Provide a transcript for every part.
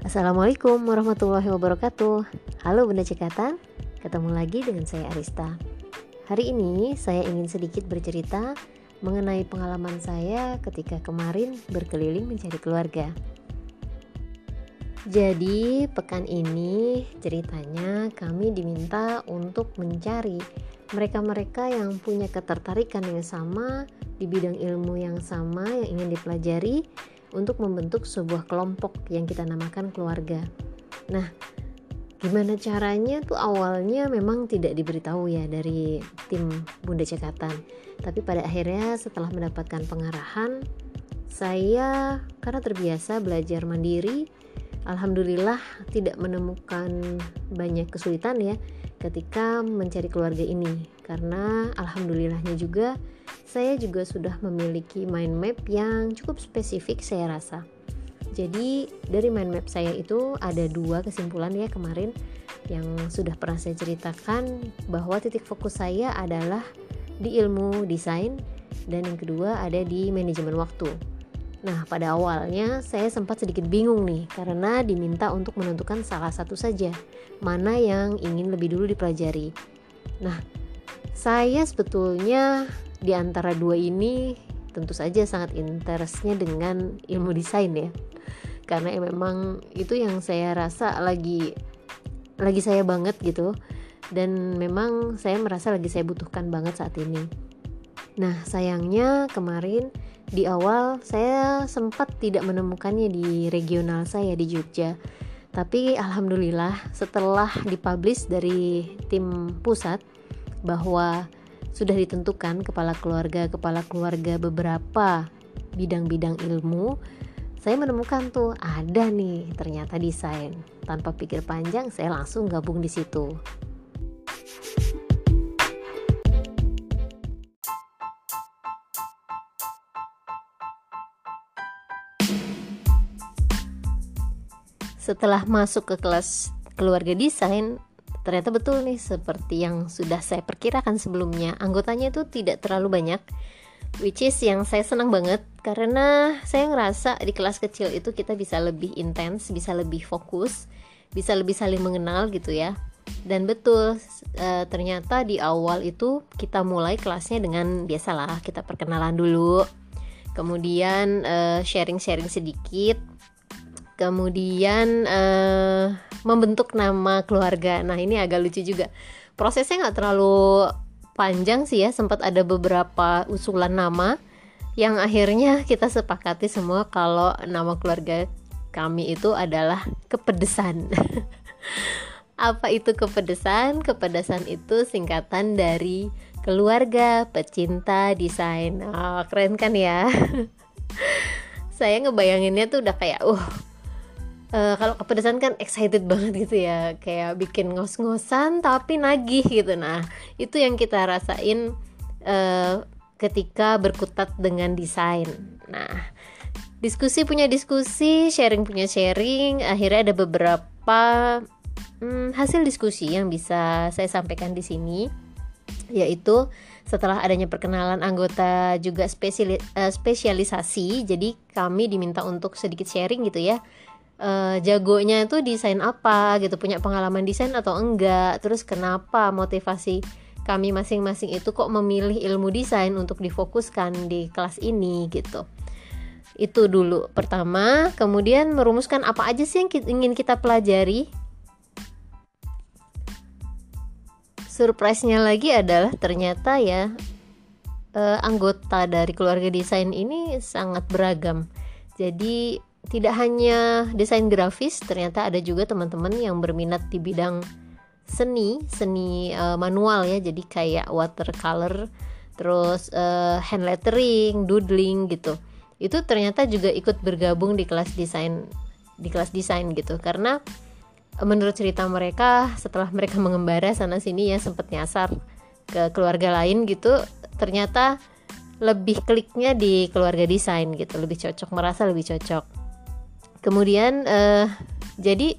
Assalamualaikum warahmatullahi wabarakatuh. Halo Bunda Cekatan Ketemu lagi dengan saya Arista. Hari ini saya ingin sedikit bercerita Mengenai pengalaman saya ketika kemarin berkeliling mencari keluarga. Jadi pekan ini ceritanya kami diminta untuk mencari mereka-mereka yang punya ketertarikan yang sama di bidang ilmu yang sama yang ingin dipelajari untuk membentuk sebuah kelompok yang kita namakan keluarga. Nah, gimana caranya tuh awalnya memang tidak diberitahu ya dari tim Bunda Cekatan. Tapi pada akhirnya setelah mendapatkan pengarahan, saya karena terbiasa belajar mandiri, alhamdulillah tidak menemukan banyak kesulitan ya ketika mencari keluarga ini karena alhamdulillahnya juga saya juga sudah memiliki mind map yang cukup spesifik saya rasa. Jadi dari mind map saya itu ada dua kesimpulan ya kemarin yang sudah pernah saya ceritakan bahwa titik fokus saya adalah di ilmu desain dan yang kedua ada di manajemen waktu. Nah, pada awalnya saya sempat sedikit bingung nih karena diminta untuk menentukan salah satu saja, mana yang ingin lebih dulu dipelajari. Nah, saya sebetulnya di antara dua ini tentu saja sangat interestnya dengan ilmu desain ya. Karena ya memang itu yang saya rasa lagi lagi saya banget gitu. Dan memang saya merasa lagi saya butuhkan banget saat ini. Nah sayangnya kemarin di awal saya sempat tidak menemukannya di regional saya di Jogja tapi alhamdulillah setelah dipublish dari tim pusat bahwa sudah ditentukan kepala keluarga-kepala keluarga beberapa bidang-bidang ilmu, saya menemukan tuh ada nih ternyata desain. Tanpa pikir panjang, saya langsung gabung di situ. Setelah masuk ke kelas keluarga desain, ternyata betul nih seperti yang sudah saya perkirakan sebelumnya anggotanya itu tidak terlalu banyak which is yang saya senang banget karena saya ngerasa di kelas kecil itu kita bisa lebih intens bisa lebih fokus bisa lebih saling mengenal gitu ya. Dan betul e, ternyata di awal itu kita mulai kelasnya dengan biasalah kita perkenalan dulu. Kemudian eh, sharing-sharing sedikit kemudian uh, membentuk nama keluarga. Nah ini agak lucu juga. Prosesnya nggak terlalu panjang sih ya. Sempat ada beberapa usulan nama yang akhirnya kita sepakati semua kalau nama keluarga kami itu adalah kepedesan. Apa itu kepedesan? Kepedesan itu singkatan dari keluarga pecinta desain. Oh, keren kan ya? Saya ngebayanginnya tuh udah kayak uh uh, kalau kepedesan kan excited banget gitu ya kayak bikin ngos-ngosan tapi nagih gitu. Nah itu yang kita rasain uh, ketika berkutat dengan desain. Nah diskusi punya diskusi sharing punya sharing akhirnya ada beberapa hmm, hasil diskusi yang bisa saya sampaikan di sini yaitu setelah adanya perkenalan anggota juga uh, spesialisasi jadi kami diminta untuk sedikit sharing gitu ya uh, jagonya itu desain apa gitu punya pengalaman desain atau enggak terus kenapa motivasi kami masing-masing itu kok memilih ilmu desain untuk difokuskan di kelas ini gitu. Itu dulu pertama. Kemudian merumuskan apa aja sih yang ingin kita pelajari? Surprise-nya lagi adalah ternyata ya eh, anggota dari keluarga desain ini sangat beragam. Jadi tidak hanya desain grafis, ternyata ada juga teman-teman yang berminat di bidang seni, seni uh, manual ya, jadi kayak watercolor, terus uh, hand lettering, doodling gitu. Itu ternyata juga ikut bergabung di kelas desain di kelas desain gitu. Karena menurut cerita mereka setelah mereka mengembara sana sini ya sempat nyasar ke keluarga lain gitu ternyata lebih kliknya di keluarga desain gitu. Lebih cocok merasa lebih cocok kemudian uh, jadi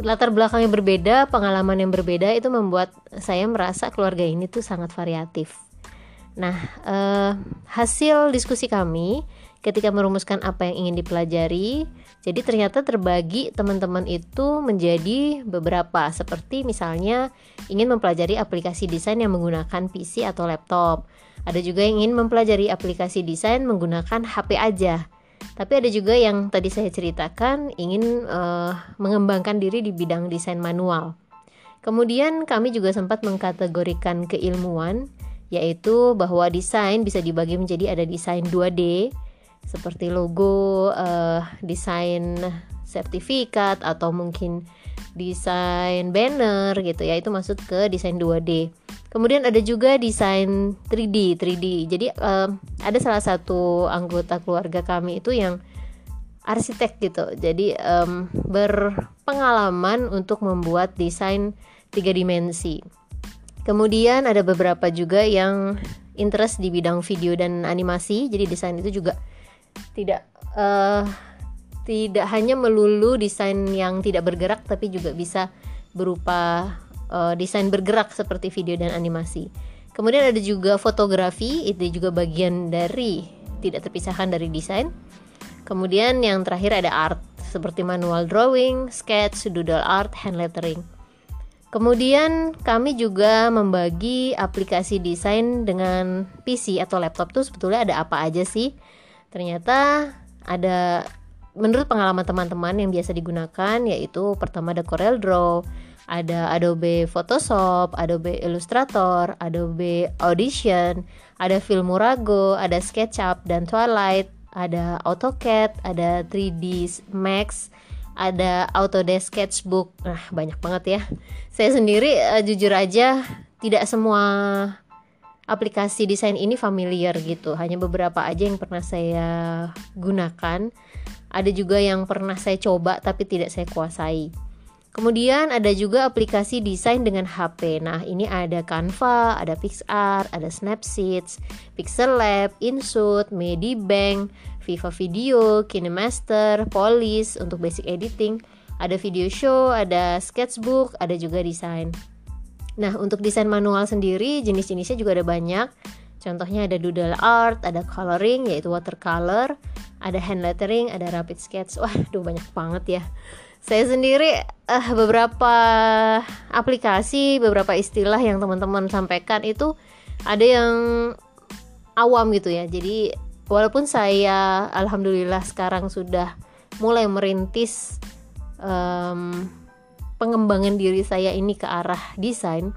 latar belakang yang berbeda pengalaman yang berbeda itu membuat saya merasa keluarga ini tuh sangat variatif nah uh, hasil diskusi kami ketika merumuskan apa yang ingin dipelajari. Jadi ternyata terbagi teman-teman itu menjadi beberapa seperti misalnya ingin mempelajari aplikasi desain yang menggunakan PC atau laptop. Ada juga yang ingin mempelajari aplikasi desain menggunakan HP aja. Tapi ada juga yang tadi saya ceritakan ingin uh, mengembangkan diri di bidang desain manual. Kemudian kami juga sempat mengkategorikan keilmuan yaitu bahwa desain bisa dibagi menjadi ada desain 2D seperti logo, uh, desain sertifikat atau mungkin desain banner gitu ya itu masuk ke desain 2D. Kemudian ada juga desain 3D, 3D. Jadi uh, ada salah satu anggota keluarga kami itu yang arsitek gitu. Jadi um, berpengalaman untuk membuat desain tiga dimensi. Kemudian ada beberapa juga yang interest di bidang video dan animasi. Jadi desain itu juga tidak uh, tidak hanya melulu desain yang tidak bergerak tapi juga bisa berupa uh, desain bergerak seperti video dan animasi. Kemudian ada juga fotografi, itu juga bagian dari tidak terpisahkan dari desain. Kemudian yang terakhir ada art seperti manual drawing, sketch, doodle art, hand lettering. Kemudian kami juga membagi aplikasi desain dengan PC atau laptop tuh sebetulnya ada apa aja sih? Ternyata ada menurut pengalaman teman-teman yang biasa digunakan yaitu pertama ada Corel Draw, ada Adobe Photoshop, Adobe Illustrator, Adobe Audition, ada Filmora Go, ada SketchUp dan Twilight, ada AutoCAD, ada 3D Max, ada Autodesk Sketchbook. Nah, banyak banget ya. Saya sendiri uh, jujur aja tidak semua aplikasi desain ini familiar gitu. Hanya beberapa aja yang pernah saya gunakan. Ada juga yang pernah saya coba tapi tidak saya kuasai. Kemudian ada juga aplikasi desain dengan HP. Nah, ini ada Canva, ada PixArt, ada Snapseed, Pixel Lab, Inshoot, Medibank, Viva Video, KineMaster, Police untuk basic editing, ada video show, ada sketchbook, ada juga desain. Nah, untuk desain manual sendiri jenis-jenisnya juga ada banyak. Contohnya ada doodle art, ada coloring yaitu watercolor, ada hand lettering, ada rapid sketch. Wah, duh banyak banget ya saya sendiri uh, beberapa aplikasi beberapa istilah yang teman-teman sampaikan itu ada yang awam gitu ya. Jadi walaupun saya alhamdulillah sekarang sudah mulai merintis um, pengembangan diri saya ini ke arah desain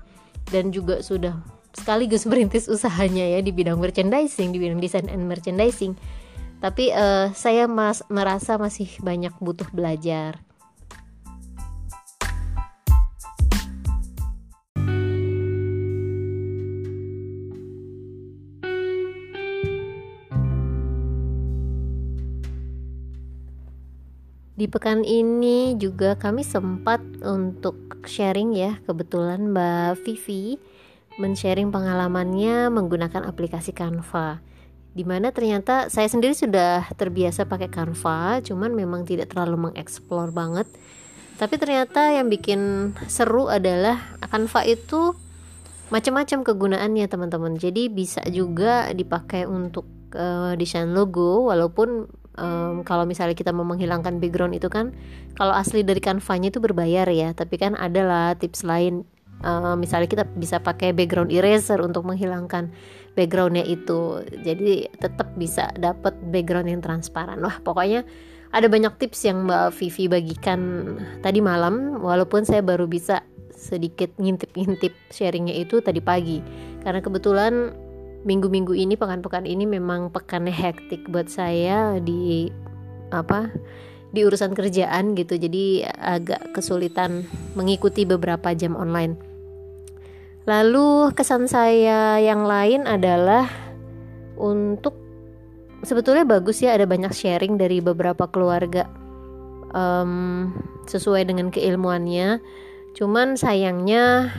dan juga sudah sekaligus merintis usahanya ya di bidang merchandising di bidang desain and merchandising. Tapi uh, saya mas merasa masih banyak butuh belajar Di pekan ini juga kami sempat untuk sharing ya, kebetulan Mbak Vivi men-sharing pengalamannya menggunakan aplikasi Canva. Di mana ternyata saya sendiri sudah terbiasa pakai Canva, cuman memang tidak terlalu mengeksplor banget. Tapi ternyata yang bikin seru adalah Canva itu macam-macam kegunaannya teman-teman. Jadi bisa juga dipakai untuk uh, desain logo walaupun um, kalau misalnya kita mau menghilangkan background itu kan kalau asli dari kanvanya itu berbayar ya. Tapi kan ada lah tips lain. Uh, misalnya kita bisa pakai background eraser untuk menghilangkan backgroundnya itu. Jadi tetap bisa dapat background yang transparan. Wah pokoknya ada banyak tips yang Mbak Vivi bagikan tadi malam. Walaupun saya baru bisa sedikit ngintip-ngintip sharingnya itu tadi pagi. Karena kebetulan minggu-minggu ini pekan-pekan ini memang pekannya hektik buat saya di apa di urusan kerjaan gitu. Jadi agak kesulitan mengikuti beberapa jam online. Lalu kesan saya yang lain adalah untuk sebetulnya bagus ya ada banyak sharing dari beberapa keluarga um, sesuai dengan keilmuannya. Cuman sayangnya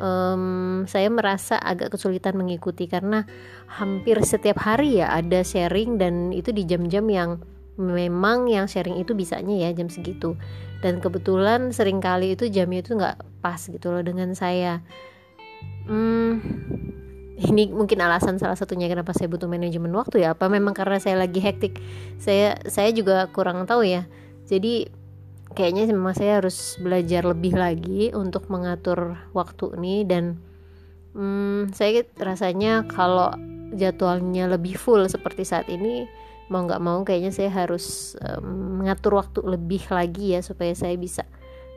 um, saya merasa agak kesulitan mengikuti karena hampir setiap hari ya ada sharing dan itu di jam-jam yang memang yang sharing itu bisanya ya jam segitu. Dan kebetulan sering kali itu jamnya itu nggak pas gitu loh dengan saya. Hmm, ini mungkin alasan salah satunya kenapa saya butuh manajemen waktu ya apa memang karena saya lagi hektik. Saya saya juga kurang tahu ya. Jadi kayaknya memang saya harus belajar lebih lagi untuk mengatur waktu ini dan hmm, saya rasanya kalau jadwalnya lebih full seperti saat ini mau nggak mau kayaknya saya harus um, mengatur waktu lebih lagi ya supaya saya bisa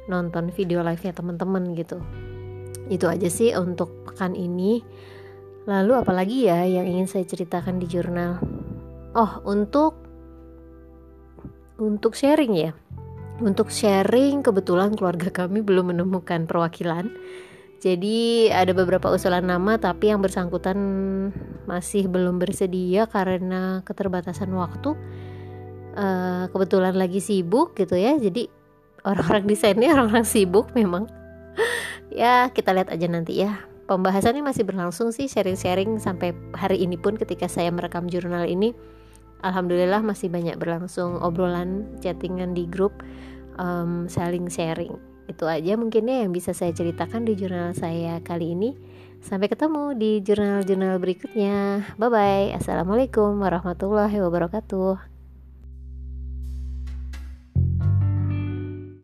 nonton video live nya teman-teman gitu itu aja sih untuk pekan ini Lalu apalagi ya yang ingin saya ceritakan di jurnal? Oh, untuk untuk sharing ya. Untuk sharing kebetulan keluarga kami belum menemukan perwakilan. Jadi ada beberapa usulan nama tapi yang bersangkutan masih belum bersedia karena keterbatasan waktu. Uh, kebetulan lagi sibuk gitu ya. Jadi orang-orang desainnya orang-orang sibuk memang. ya kita lihat aja nanti ya pembahasannya masih berlangsung sih sharing-sharing sampai hari ini pun ketika saya merekam jurnal ini alhamdulillah masih banyak berlangsung obrolan chattingan di grup um, saling sharing. Itu aja mungkinnya yang bisa saya ceritakan di jurnal saya kali ini. Sampai ketemu di jurnal-jurnal berikutnya. Bye bye assalamualaikum warahmatullahi wabarakatuh